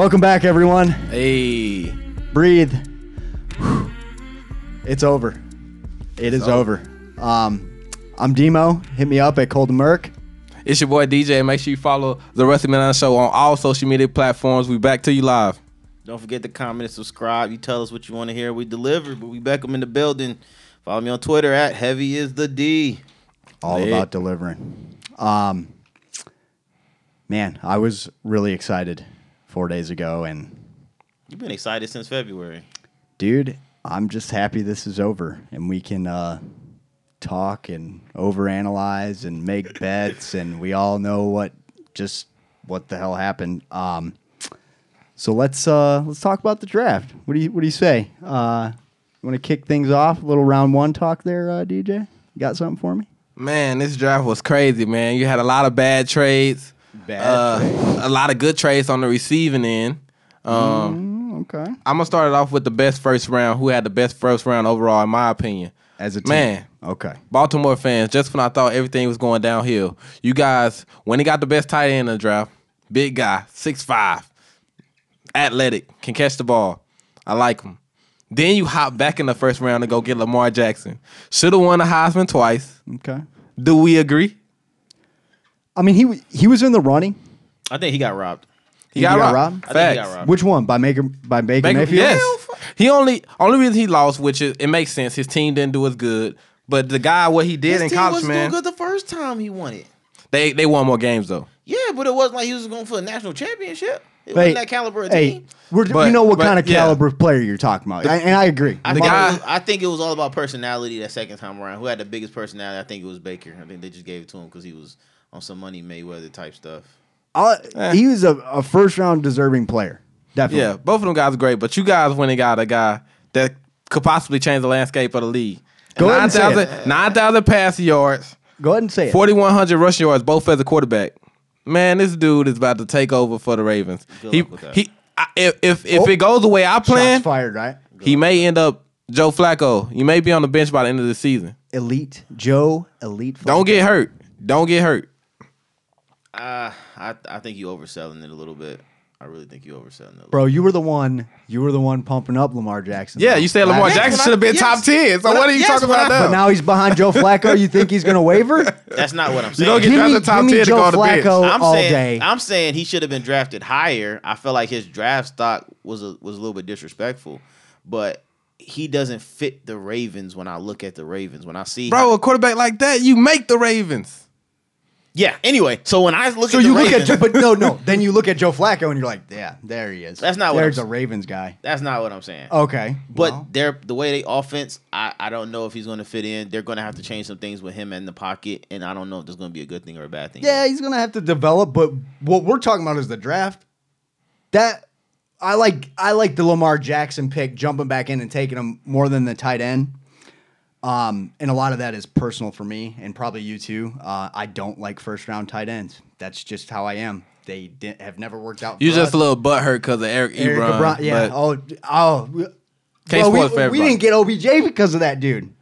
Welcome back, everyone. Hey, Breathe. Whew. It's over. It is over. Um, I'm Demo. Hit me up at Cold Merc. it's your boy DJ. Make sure you follow the Rusty Man Show on all social media platforms. We back to you live. Don't forget to comment and subscribe. You tell us what you want to hear. We deliver, but we back them in the building. Follow me on Twitter at Heavy is the D. All Lit. about delivering. Um, man, I was really excited four days ago, and You've been excited since February. dude, I'm just happy this is over and we can uh, talk and overanalyze and make bets, and we all know what just what the hell happened. Um, so let's uh, let's talk about the draft. What do you what do you say? Uh, you want to kick things off? A little round one talk there, uh, DJ. You got something for me? Man, this draft was crazy, man. You had a lot of bad trades, Bad uh, a lot of good trades on the receiving end. Um, Okay. I'm gonna start it off with the best first round. Who had the best first round overall, in my opinion? As a team. Man. Okay. Baltimore fans, just when I thought everything was going downhill, you guys, when he got the best tight end in the draft, big guy, six five, athletic, can catch the ball. I like him. Then you hop back in the first round to go get Lamar Jackson. Should have won the Heisman twice. Okay. Do we agree? I mean, he he was in the running. I think he got robbed. He, He got, got robbed. robbed? I think he got Facts. robbed. Which one? By Baker by Baker, Baker- Mayfield? yes. He only only reason he lost, which is it makes sense. His team didn't do as good. But the guy, what he did His in team college, was man, doing good the first time he won it. they they won more games though. Yeah, but it wasn't like he was going for a national championship. It wasn't that caliber of Hey, team. we're, But- we know what but, kind of yeah. caliber player you're talking about, I, and I agree. I The think, guy- it was, I think it was all about personality that second time around. Who had the biggest personality? I think it was Baker. I think they just gave it to him because he was on some money Mayweather type stuff. I'll- Eh. He was a, a first round deserving player, definitely. Yeah, both of them guys are great, but you guys went and got a guy that could possibly change the landscape of the league. Go ahead and say 9,000 9,000 passing yards, Go ahead and say it. 4,100 rushing yards, both as a quarterback. Man, this dude is about to take over for the Ravens. Good he luck with that. he. I, if if, if Oh. it goes the way I Shots plan, fired, right? he may end up Joe Flacco. He may be on the bench by the end of the season. Elite Joe, elite. Don't get hurt. Don't get hurt. Uh, I I think you overselling it a little bit. I really think you overselling it. A little bro. You were the one. You were the one pumping up Lamar Jackson. Yeah, you said Lamar Last- Jackson should have been yes. top ten. So When I- what are you yes, talking about I- now? But now he's behind Joe Flacco. You think he's going to waver? That's not what I'm You saying. don't get Give me, drafted top give me 10 to Joe go on the bench. Flacco I'm all saying day. I'm saying he should have been drafted higher. I feel like his draft stock was a, was a little bit disrespectful, but he doesn't fit the Ravens when I look at the Ravens. When I see Bro, a quarterback like that, you make the Ravens. Yeah. Anyway, so when I look so at the you look Ravens, at, Joe, but no, no. Then you look at Joe Flacco and you're like, yeah, there he is. That's not what There's I'm a Ravens guy. that's not what I'm saying. Okay, But well, they're the way they offense, I, I don't know if he's going to fit in. They're going to have to change some things with him in the pocket, and I don't know if there's going to be a good thing or a bad thing. Yeah, he's gonna have to develop. But what we're talking about is the draft. That I like. I like the Lamar Jackson pick, jumping back in and taking him more than the tight end. Um, and a lot of that is personal for me, and probably you too. Uh, I don't like first round tight ends. That's just how I am. They have never worked out. You just us. a little butthurt because of Eric, Eric Ebron. Ebron- yeah. Oh, oh. well, we, we didn't get OBJ because of that dude.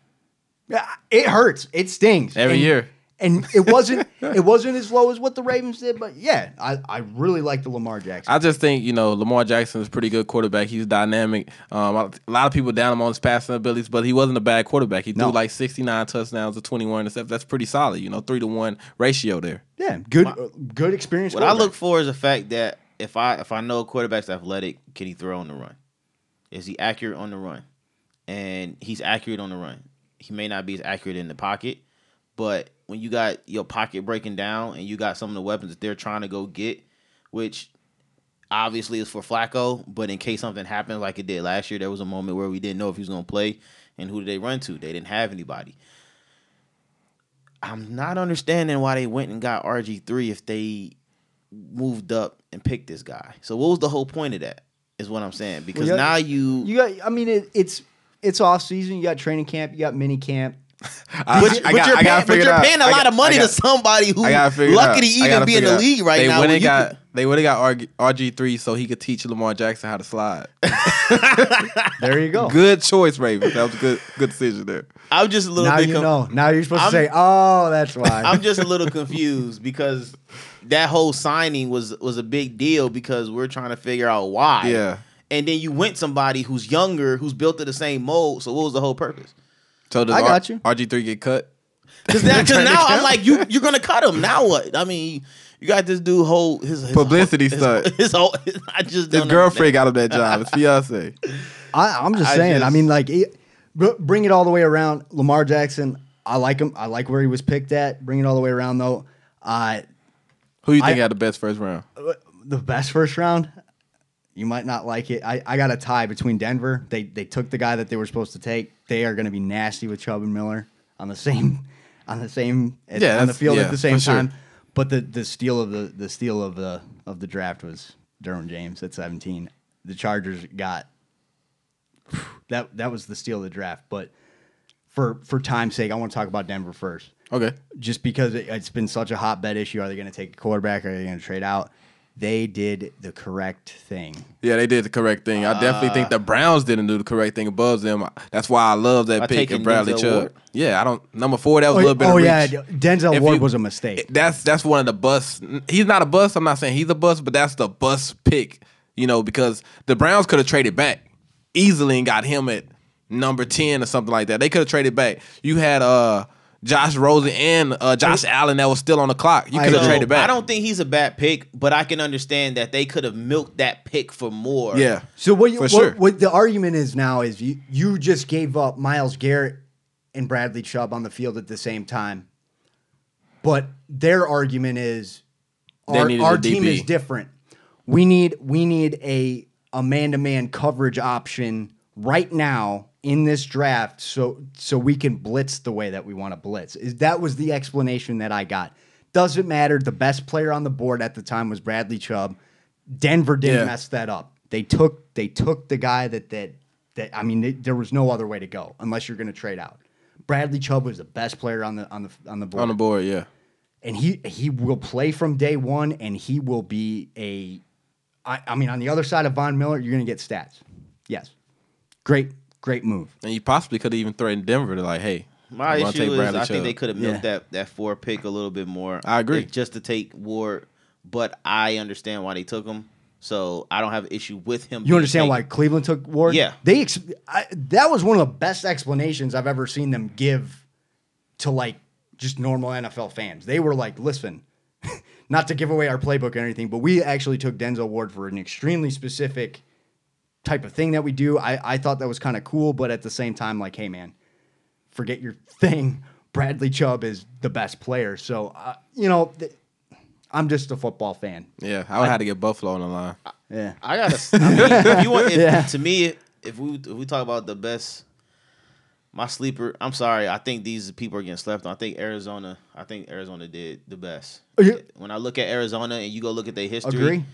Yeah, It hurts. It stings Every And- year. And it wasn't. it wasn't as low as what the Ravens did, but yeah, I, I really like the Lamar Jackson. I just think you know Lamar Jackson is a pretty good quarterback. He's dynamic. Um, a lot of people down him on his passing abilities, but he wasn't a bad quarterback. He No. threw like sixty nine touchdowns to twenty one interceptions. That's pretty solid. You know, three to one ratio there. yeah, good, uh, good experience. What I look for is the fact that if I if I know a quarterback's athletic, can he throw on the run? Is he accurate on the run? And he's accurate on the run. He may not be as accurate in the pocket, but when you got your pocket breaking down and you got some of the weapons that they're trying to go get, which obviously is for Flacco, but in case something happens like it did last year, there was a moment where we didn't know if he was going to play, and who did they run to? They didn't have anybody. I'm not understanding why they went and got RG3 if they moved up and picked this guy. So what was the whole point of that? Is what I'm saying because yeah, now you, You got. I mean, it, it's it's off season. You got training camp. You got mini camp. I- but, I but got- you're I paying, but you're out. paying a I lot got- of money I to somebody who I gotta figure it lucky to even be in the out. league right they now. Went where and got, could- they would have got RG three so he could teach Lamar Jackson how to slide. There you go. good choice, Ravens. That was a good good decision there. I'm just a little Now bit. you com- know. Now you're supposed I'm- to say, "Oh, that's why." I'm just a little confused because that whole signing was was a big deal because we're trying to figure out why. Yeah. And then you went somebody who's younger, who's built to the same mold. So what was the whole purpose? So does I got you. RG three get cut? Because now, 'cause now I'm like, you you're gonna cut him. Now what? I mean, you got this dude whole his, his Publicity his, stunt. His, whole. I just His girlfriend got him that job. His fiance. I, I'm just I saying. I just- mean, like, it, bring it all the way around. Lamar Jackson. I like him. I like where he was picked at. Bring it all the way around, though. Uh, Who you think I- had the best first round? the best first round. You might not like it. I, I got a tie between Denver. They they took the guy that they were supposed to take. They are going to be nasty with Chubb and Miller on the same on the same Yeah, on the field yeah, at the same for sure. time. But the the steal of the the steal of the of the draft was Derwin James at 17. The Chargers got that that was the steal of the draft. But for for time's sake, I want to talk about Denver first Okay. just because it, it's been such a hotbed issue. Are they going to take a quarterback? Are they going to trade out? They did the correct thing. Yeah, they did the correct thing. I definitely think the Browns didn't do the correct thing above them. That's why I love that By pick taking of Bradley Denzel Chubb. Ward? Yeah, I don't number four. That was Oh, a little bit. oh of yeah, reach. Denzel If Ward you- was a mistake. That's that's one of the bust. He's not a bust. I'm not saying he's a bust, but that's the bust pick. You know, because the Browns could have traded back easily and got him at number ten or something like that. They could have traded back. You had uh Josh Rosen and uh, Josh Allen that was still on the clock. You could have traded back. I don't think he's a bad pick, but I can understand that they could have milked that pick for more. Yeah. So what, you, For what, sure. what the argument is now is you you just gave up Myles Garrett and Bradley Chubb on the field at the same time, but their argument is They our, our team is different. We need we need a a man to man coverage option right now in this draft, so so we can blitz the way that we want to blitz. Is that was the explanation that I got. Doesn't matter. The best player on the board at the time was Bradley Chubb. Denver didn't Yeah. mess that up. They took they took the guy that that that I mean it- there was no other way to go unless you're going to trade out. Bradley Chubb was the best player on the on the on the board, on the board. Yeah. and he he will play from day one, and he will be a. I, I mean, on the other side of Von Miller, you're going to get stats. Yes, great great move. And you possibly could have even threatened Denver to like, hey, My we're issue take is Bradley I think they could have milked Yeah. that that four pick a little bit more. I agree. Just to take Ward, but I understand why they took him. So I don't have an issue with him. You being understand why taken. Cleveland took Ward? Yeah. they. Ex- I, that was one of the best explanations I've ever seen them give to like just normal NFL fans. They were like, "Listen, not to give away our playbook or anything, but we actually took Denzel Ward for an extremely specific type of thing that we do. I, I thought that was kind of cool, but at the same time, like, hey man, forget your thing. Bradley Chubb is the best player, so uh, you know." Th- I'm just a football fan. Yeah, I would have to get Buffalo on the line. Yeah. I gotta. I mean, if you want, if, Yeah. to me, if we if we talk about the best, my sleeper. I'm sorry. I think these people are getting slept on. I think Arizona. I think Arizona did the best. Oh, yeah. When I look at Arizona and you go look at their history, Agree?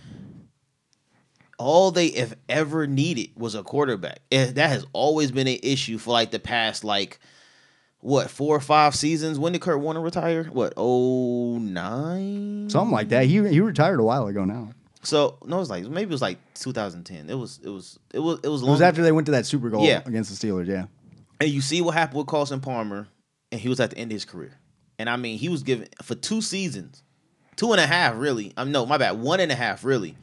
All they have ever needed was a quarterback. And that has always been an issue for like the past like what four or five seasons. When did Kurt Warner retire? What oh nine? Something like that. He he retired a while ago now. So no, it was like maybe it was like 2010. It was it was it was it was It was after they went to that Super Bowl Yeah. against the Steelers. Yeah. and you see what happened with Carson Palmer, and he was at the end of his career. And I mean, he was given for two seasons, two and a half really. I'm no, my bad, one and a half really.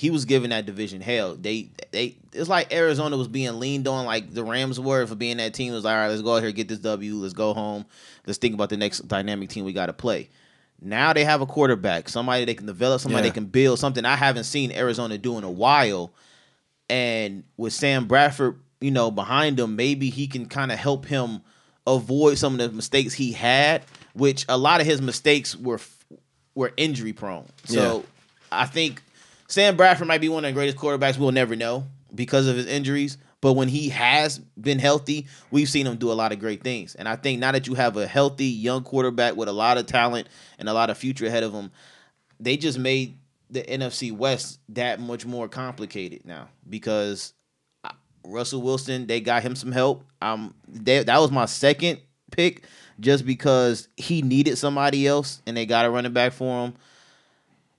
He was given that division hell. They they it's like Arizona was being leaned on like the Rams were for being that team. It was like all right, let's go out here get this W. Let's go home. Let's think about the next dynamic team we got to play. Now they have a quarterback, somebody they can develop, somebody Yeah. they can build, something I haven't seen Arizona do in a while. And with Sam Bradford, you know, behind him, maybe he can kind of help him avoid some of the mistakes he had, which a lot of his mistakes were were injury prone. So Yeah. I think Sam Bradford might be one of the greatest quarterbacks we'll never know because of his injuries. But when he has been healthy, we've seen him do a lot of great things. And I think now that you have a healthy young quarterback with a lot of talent and a lot of future ahead of him, they just made the NFC West that much more complicated now because uh, Russell Wilson, they got him some help. Um, they, that was my second pick just because he needed somebody else and they got a running back for him.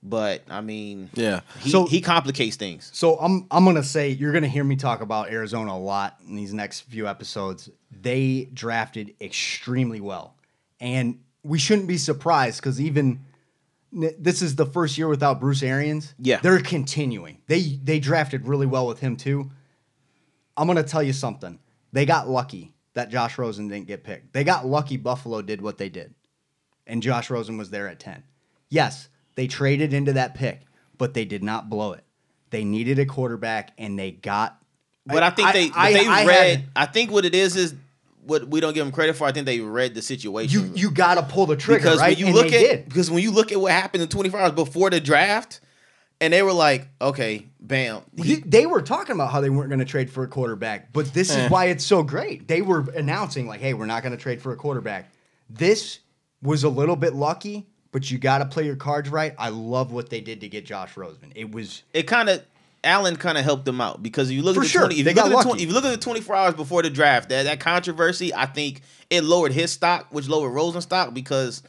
But I mean, Yeah. he, So- he complicates things. So I'm I'm gonna say you're gonna hear me talk about Arizona a lot in these next few episodes. They drafted extremely well, and we shouldn't be surprised because even this is the first year without Bruce Arians. Yeah. they're continuing. They they drafted really well with him too. I'm gonna tell you something. They got lucky that Josh Rosen didn't get picked. They got lucky Buffalo did what they did, and Josh Rosen was there at ten. Yes, they traded into that pick, but they did not blow it. They needed a quarterback, and they got. But I, think they I- they I read. had- I think what it is is what we don't give them credit for. I think they read the situation. you you got to pull the trigger, because right? when you And look at did. because when you look at what happened in 24 hours before the draft, and they were like, okay, bam, He- they were talking about how they weren't going to trade for a quarterback, but this Eh. is why it's so great. They were announcing like, "Hey, we're not going to trade for a quarterback." This was a little bit lucky, but you got to play your cards right. I love what they did to get Josh Rosen. It was it kind of Allen kind of helped them out because if you look at the sure. 20, if They you look got at the lucky. 20, if you look at the 24 hours before the draft, that that controversy, I think it lowered his stock, which lowered Rosen's stock because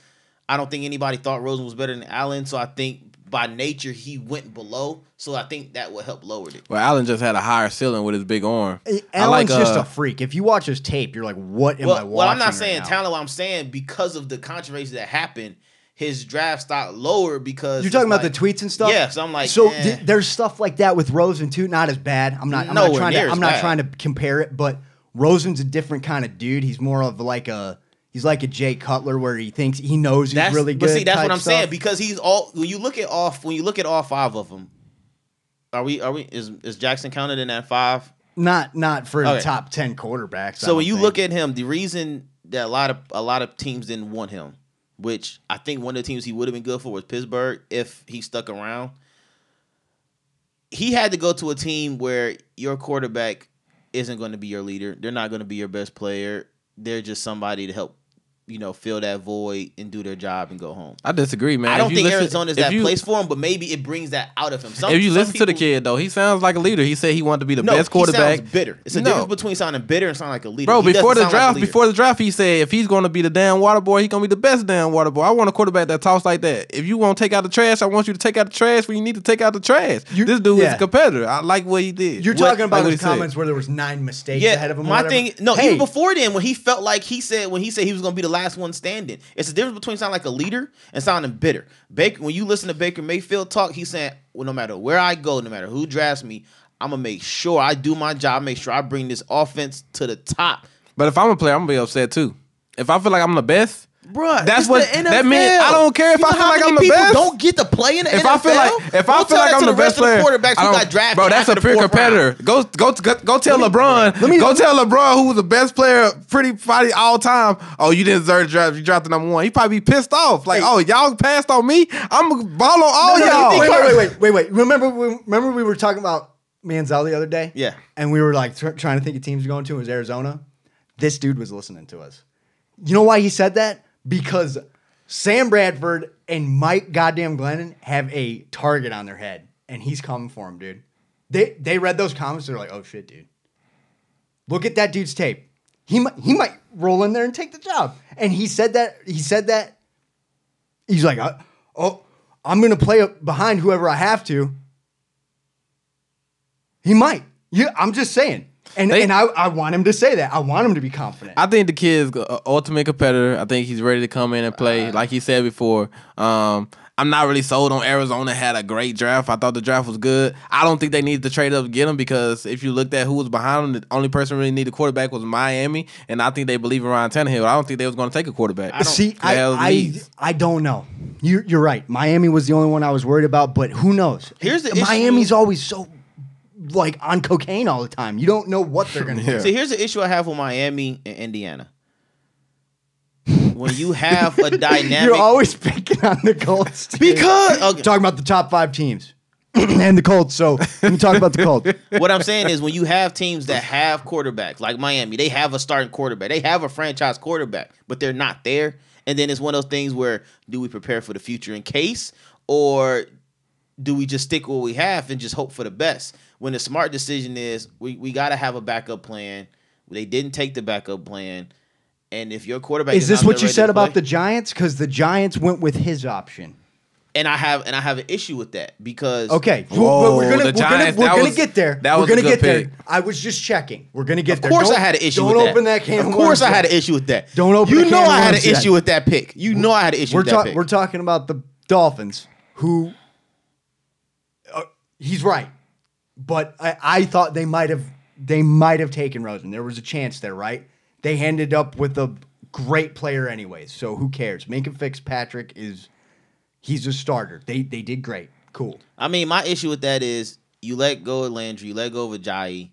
I don't think anybody thought Rosen was better than Allen. So I think by nature he went below. So I think that would help lower it. Well, Allen just had a higher ceiling with his big arm. I Allen's like, just uh, a freak. If you watch his tape, you're like, "What am I watching? Well, I'm not right saying now? talent. I'm saying because of the controversy that happened, his draft stock lower because You're talking about like- the tweets and stuff. Yeah, so I'm like, so eh. th- there's stuff like that with Rosen too. Not as bad. I'm not. I'm not trying to. I'm not bad. trying to compare it, but Rosen's a different kind of dude. He's more of like a. He's like a Jay Cutler, where he thinks he knows he's That's really good. But see, that's what I'm saying because he's all. When you look at all, when you look at all five of them, are we? Are we? Is is Jackson counted in that five? Not not for Okay. the top ten quarterbacks. So when you look at him, the reason that a lot of a lot of teams didn't want him, which I think one of the teams he would have been good for was Pittsburgh if he stuck around. He had to go to a team where your quarterback isn't going to be your leader. They're not going to be your best player. They're just somebody to help, you know, fill that void and do their job and go home. I disagree, man. I don't think listen- Arizona's that you- place for him, but maybe it brings that out of him. Some, if you some listen to the kid though, he sounds like a leader. He said he wanted to be the no, best quarterback. He sounds bitter. It's a No. difference between sounding bitter and sounding like a leader. Bro, He before the sound like draft, before the draft, he said if he's going to be the damn water boy, he's going to be the best damn water boy. I want a quarterback that talks like that. If you want to take out the trash, I want you to take out the trash when you need to take out the trash. You- this dude is a competitor. I like what he did. you're what- talking about like his he said. comments where there was nine mistakes Yeah, ahead of him. or my thing. No, hey, even before then, when he felt like he said when he said he was going to be the last one standing, it's the difference between sounding like a leader and sounding bitter. Baker, when you listen to Baker Mayfield talk, he's saying, "Well, no matter where I go, no matter who drafts me, I'm gonna make sure I do my job, make sure I bring this offense to the top." But if I'm a player, I'm gonna be upset too. If I feel like I'm the best, Bruh, That's it's what- the that means. I don't care if You I know feel like I'm the best? Don't get to play in the if NFL. I feel like if I Don't feel like I'm to the the best rest of player, the quarterbacks I who don't- got drafted, bro, that's a the pure fourth round. competitor. Go go go, go tell LeBron. let me- go tell LeBron who was the best player, pretty probably all time. Oh, you didn't deserve to draft. You drafted number one. He probably be pissed off. Like, Hey. oh, y'all passed on me. I'm gonna ball on all No, no, y'all. Wait, wait, wait, wait, wait, wait. Remember, we- remember we were talking about Manziel the other day. Yeah. and we were like trying to think of teams we're going to. It was Arizona. This dude was listening to us. You know why he said that? Because Sam Bradford and Mike Goddamn Glennon have a target on their head, and he's coming for him, dude. They they read those comments. They're like, "Oh shit, dude! Look at that dude's tape. He might he might roll in there and take the job." And he said that he said that he's like, "Uh, "Oh, I'm gonna play behind whoever I have to." He might. Yeah, I'm just saying. And They- and I, I want him to say that. I want him to be confident. I think the kid's a ultimate competitor. I think he's ready to come in and play. like he said before, um, I'm not really sold on Arizona. Had a great draft. I thought the draft was good. I don't think they needed to trade up to get him because if you looked at who was behind him, the only person really needed a quarterback was Miami, and I think they believe in Ryan Tannehill. I don't think they was going to take a quarterback. I don't- See, I, I. I don't know. You're, you're right. Miami was the only one I was worried about, but who knows? Here's the issue- Miami's always so like on cocaine all the time. You don't know what they're gonna Yeah. do. See, here's the issue I have with Miami and Indiana. When you have a dynamic, You're always picking on the Colts dude. because okay, talking about the top five teams and the Colts. So let me talk about the Colts. what I'm saying is when you have teams that have quarterbacks like Miami, they have a starting quarterback, they have a franchise quarterback, but they're not there. And then it's one of those things where do we prepare for the future in case, or do we just stick what we have and just hope for the best? When the smart decision is we, we got to have a backup plan. They didn't take the backup plan, And if your quarterback Is this not what you said about play- the Giants? Because the Giants went with his option. and I have and I have an issue with that because Okay, Whoa, we're, we're gonna, we're Giants, gonna, we're gonna was- get there. that we're was gonna good get there. pick. I was just checking. We're gonna get Of there. course, Don't- I had an issue with that. Don't with open that. that can. Of of course, I had an issue with that. Don't open You a know of I had an worms yet. issue with that pick. You know I had an issue We're with that ta- pick. we're talking about the Dolphins, who he's right, but I, I thought they might have they might have taken Rosen. There was a chance there, right? They ended up with a great player anyways, so who cares? make Minkah Fitzpatrick is he's a starter. They they did great. Cool. I mean, my issue with that is you let go of Landry, you let go of Ajayi.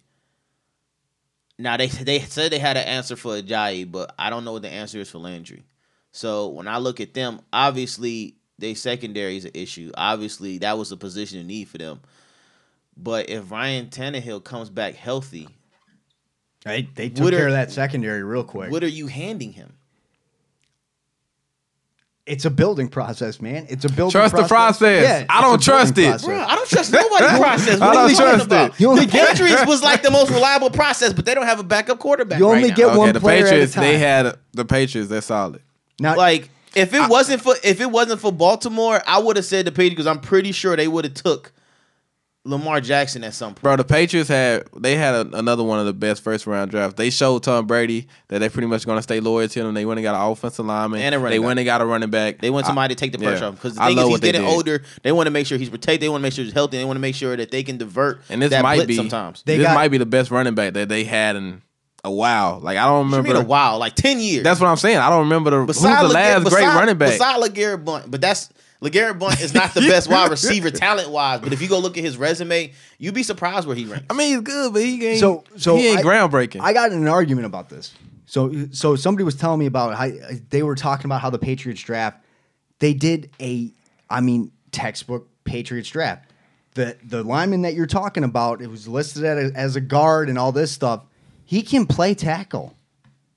Now they they said they had an answer for Ajayi, but I don't know what the answer is for Landry. So when I look at them, obviously they secondary is an issue. Obviously that was a position of need for them. But if Ryan Tannehill comes back healthy, They they took What are- care of that secondary real quick. what are you handing him? it's a building process, man. It's a building Trust the process. Yeah, I don't it's a building trust it. Bro, I don't trust nobody's process. What I are don't we talking trust about? it. You only the get- Patriots was like the most reliable process, but they don't have a backup quarterback. You only right now. get Okay, one the player at a Patriots, they time. had the Patriots. They're solid. Now, like if it wasn't for if it wasn't for Baltimore, I would have said the Patriots because I'm pretty sure they would have took Lamar Jackson at some point. Bro, the Patriots had they had a, another one of the best first round drafts. They showed Tom Brady that they're pretty much going to stay loyal to him. They went and got an offensive lineman. And a running they back. went and got a running back. They want I- somebody to take the pressure yeah. off because the I thing love is he's what they getting did. older. They want to make sure he's protected. They want to make sure he's healthy. They want to make sure that they can divert and this that might blitz be sometimes. They this got- might be the best running back that they had in a while. Like I don't What you remember. mean a while, like ten years. That's what I'm saying. I don't remember the who's the last LeGarrette- great beside- running back. Beside LeGarrette Blunt, but that's LeGarrette Blunt is not the best wide receiver talent wise. But if you go look at his resume, you'd be surprised where he ranks. I mean, he's good, but he ain't. So- so he ain't I- groundbreaking. I got in an argument about this. So so somebody was telling me about how they were talking about how the Patriots draft. They did a, I mean, textbook Patriots draft. The the lineman that you're talking about, it was listed as a, as a guard and all this stuff. He can play tackle.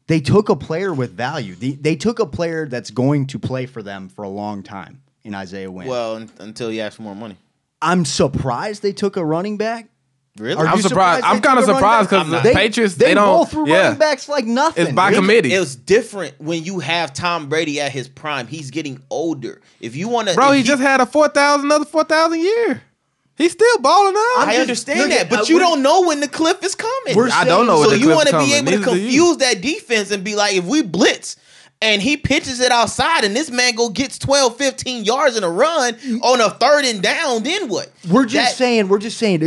They took a player with value. They, they took a player that's going to play for them for a long time in Isaiah Wynn. Well, un- until he asks for more money. I'm surprised they took a running back. Really? Are I'm you surprised. I'm they kinda took a running surprised back? 'cause the They- Patriots, they, they don't- roll through yeah. running backs like nothing. It's by They- committee. It was different when you have Tom Brady at his prime. He's getting older. If you want to, Bro, he just had a four thousand, another four thousand year. He's still balling out. I just- understand that, at- but uh, you we're- don't know when the cliff is coming. We're I don't know saying- when so the you cliff want to coming. be able to Neither do you. confuse that defense and be like, if we blitz and he pitches it outside and this man go gets 12, 15 yards in a run on a third and down, then what? We're just That- saying. We're just saying.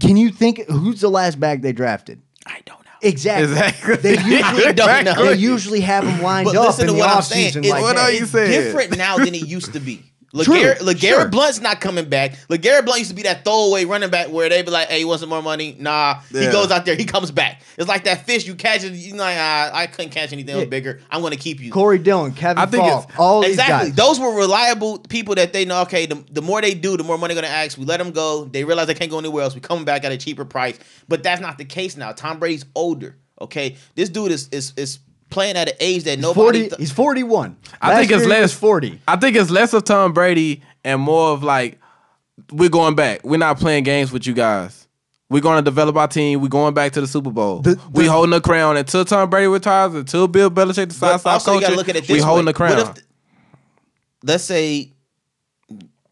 Can you think who's the last back they drafted? I don't know. Exactly. Exactly. They usually don't know. They usually have them lined But up listen in to the what I'm saying. offseason. Like, What that. are you it's saying? different now than it used to be. True, LeGarrette, LeGarrette sure. Blunt's not coming back. LeGarrette Blunt used to be that throwaway running back where they be like, "Hey, you want some more money?" Nah. He goes out there, he comes back. It's like that fish you catch it. You know, like, ah, I couldn't catch anything Yeah. bigger. I'm going to keep you. Corey Dillon, Kevin I think Falk, it's- all these Exactly. guys. Those were reliable people that they know. Okay, the, the more they do, the more money they're gonna ask. We let them go. They realize they can't go anywhere else. We come back at a cheaper price. But that's not the case now. Tom Brady's older. Okay, this dude is is is playing at an age that He's nobody. forty. th- he's forty-one. I think it's less forty. I think it's less of Tom Brady and more of like we're going back. We're not playing games with you guys. We're going to develop our team. We're going back to the Super Bowl. The- we the- holding the crown until Tom Brady retires. Until Bill Belichick decides But to stop also, you coaching. gotta look at it we this holding way. the crown. Th- let's say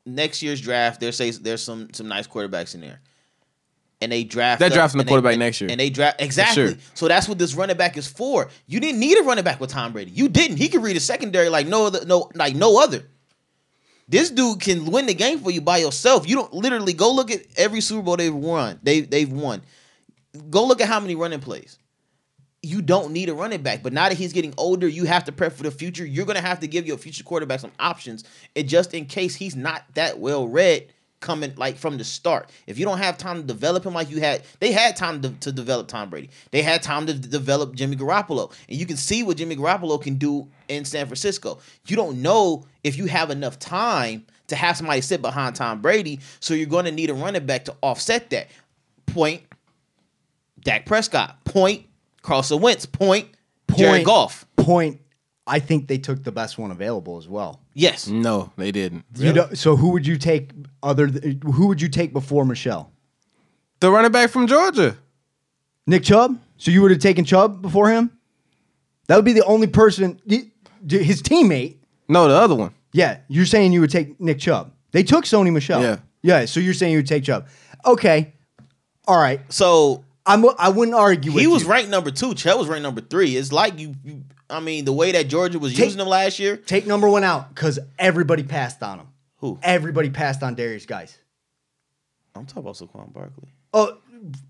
next year's draft, there's say there's some some nice quarterbacks in there, and they draft. They're up- drafting the they- quarterback next year. and they draft exactly. sure. So that's what this running back is for. You didn't need a running back with Tom Brady. You didn't. He could read a secondary like no other, no like no other. This dude can win the game for you by yourself. You don't literally go look at every Super Bowl they've won. They they've won. Go look at how many running plays you don't need a running back. But now that he's getting older, you have to prep for the future. You're gonna have to give your future quarterback some options, and just in case he's not that well read coming like from the start. If you don't have time to develop him like you had, they had time to, to develop Tom Brady. They had time to develop Jimmy Garoppolo, and you can see what Jimmy Garoppolo can do in San Francisco. You don't know if you have enough time to have somebody sit behind Tom Brady, so you're going to need a running back to offset that. Point Dak Prescott. Point Carson Wentz. Point, Jared Point. Goff. Point. I think they took the best one available as well. Yes. no, they didn't. You don't, so who would you take other? th- Who would you take before Michel? The running back from Georgia. Nick Chubb. So you would have taken Chubb before him? That would be the only person. y- d- His teammate. No, the other one. Yeah, you're saying you would take Nick Chubb. They took Sony Michel. Yeah. Yeah. So you're saying you would take Chubb. Okay. All right. So I'm. I wouldn't argue with he was you. ranked number two. Chubb was ranked number three. It's like you. you I mean, the way that Georgia was Take- using him last year. Take number one out because everybody passed on him. Who? Everybody passed on Derrius Guice. I'm talking about Saquon Barkley. Oh,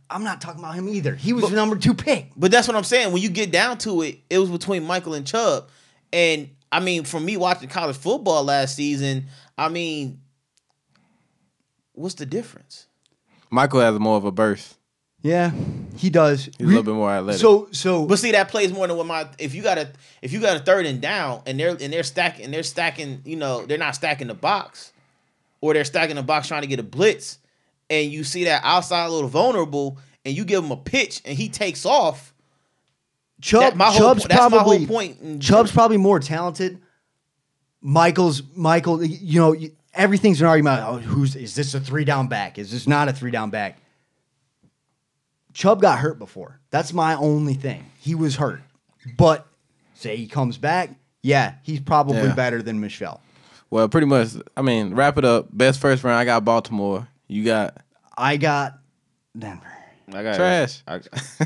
I'm not talking about him either. He was the number two pick. But that's what I'm saying. When you get down to it, it was between Michael and Chubb. And I mean, for me watching college football last season, I mean, what's the difference? Michael has more of a burst. Yeah, he does. He's a little bit more athletic. So, so But see, that plays more than what my if you got a if you got a third and down and they're and they're stacking and they're stacking, you know, they're not stacking the box, or they're stacking the box trying to get a blitz, and you see that outside a little vulnerable, and you give him a pitch and he takes off. Chubb, That- my whole Chubb's po- that's my whole point in- Chubb's probably more talented. Michael's Michael. You know, everything's an argument. Oh, who's is this a three down back? Is this not a three down back? Chubb got hurt before. That's my only thing. He was hurt, but say he comes back. Yeah, he's probably Yeah. better than Michel. Well, pretty much. I mean, wrap it up. Best first round. I got Baltimore. You got I got Denver. I got Trash. I,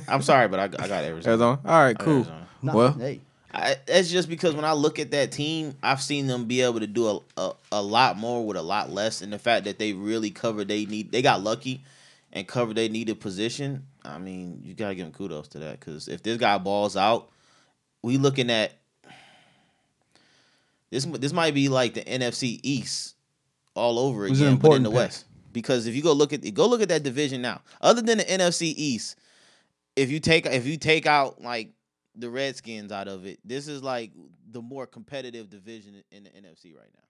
I'm sorry, but I, I got Arizona. Arizona. All right, cool. Arizona. Well, hey, I, it's just because when I look at that team, I've seen them be able to do a, a, a lot more with a lot less, and the fact that they really covered they need, they got lucky and cover they needed position. I mean, you gotta give them kudos to that because if this guy balls out, we looking at this. This might be like the NFC East all over again, but in the pick. West. Because if you go look at go look at that division now, other than the NFC East, if you take if you take out like the Redskins out of it, this is like the more competitive division in the NFC right now.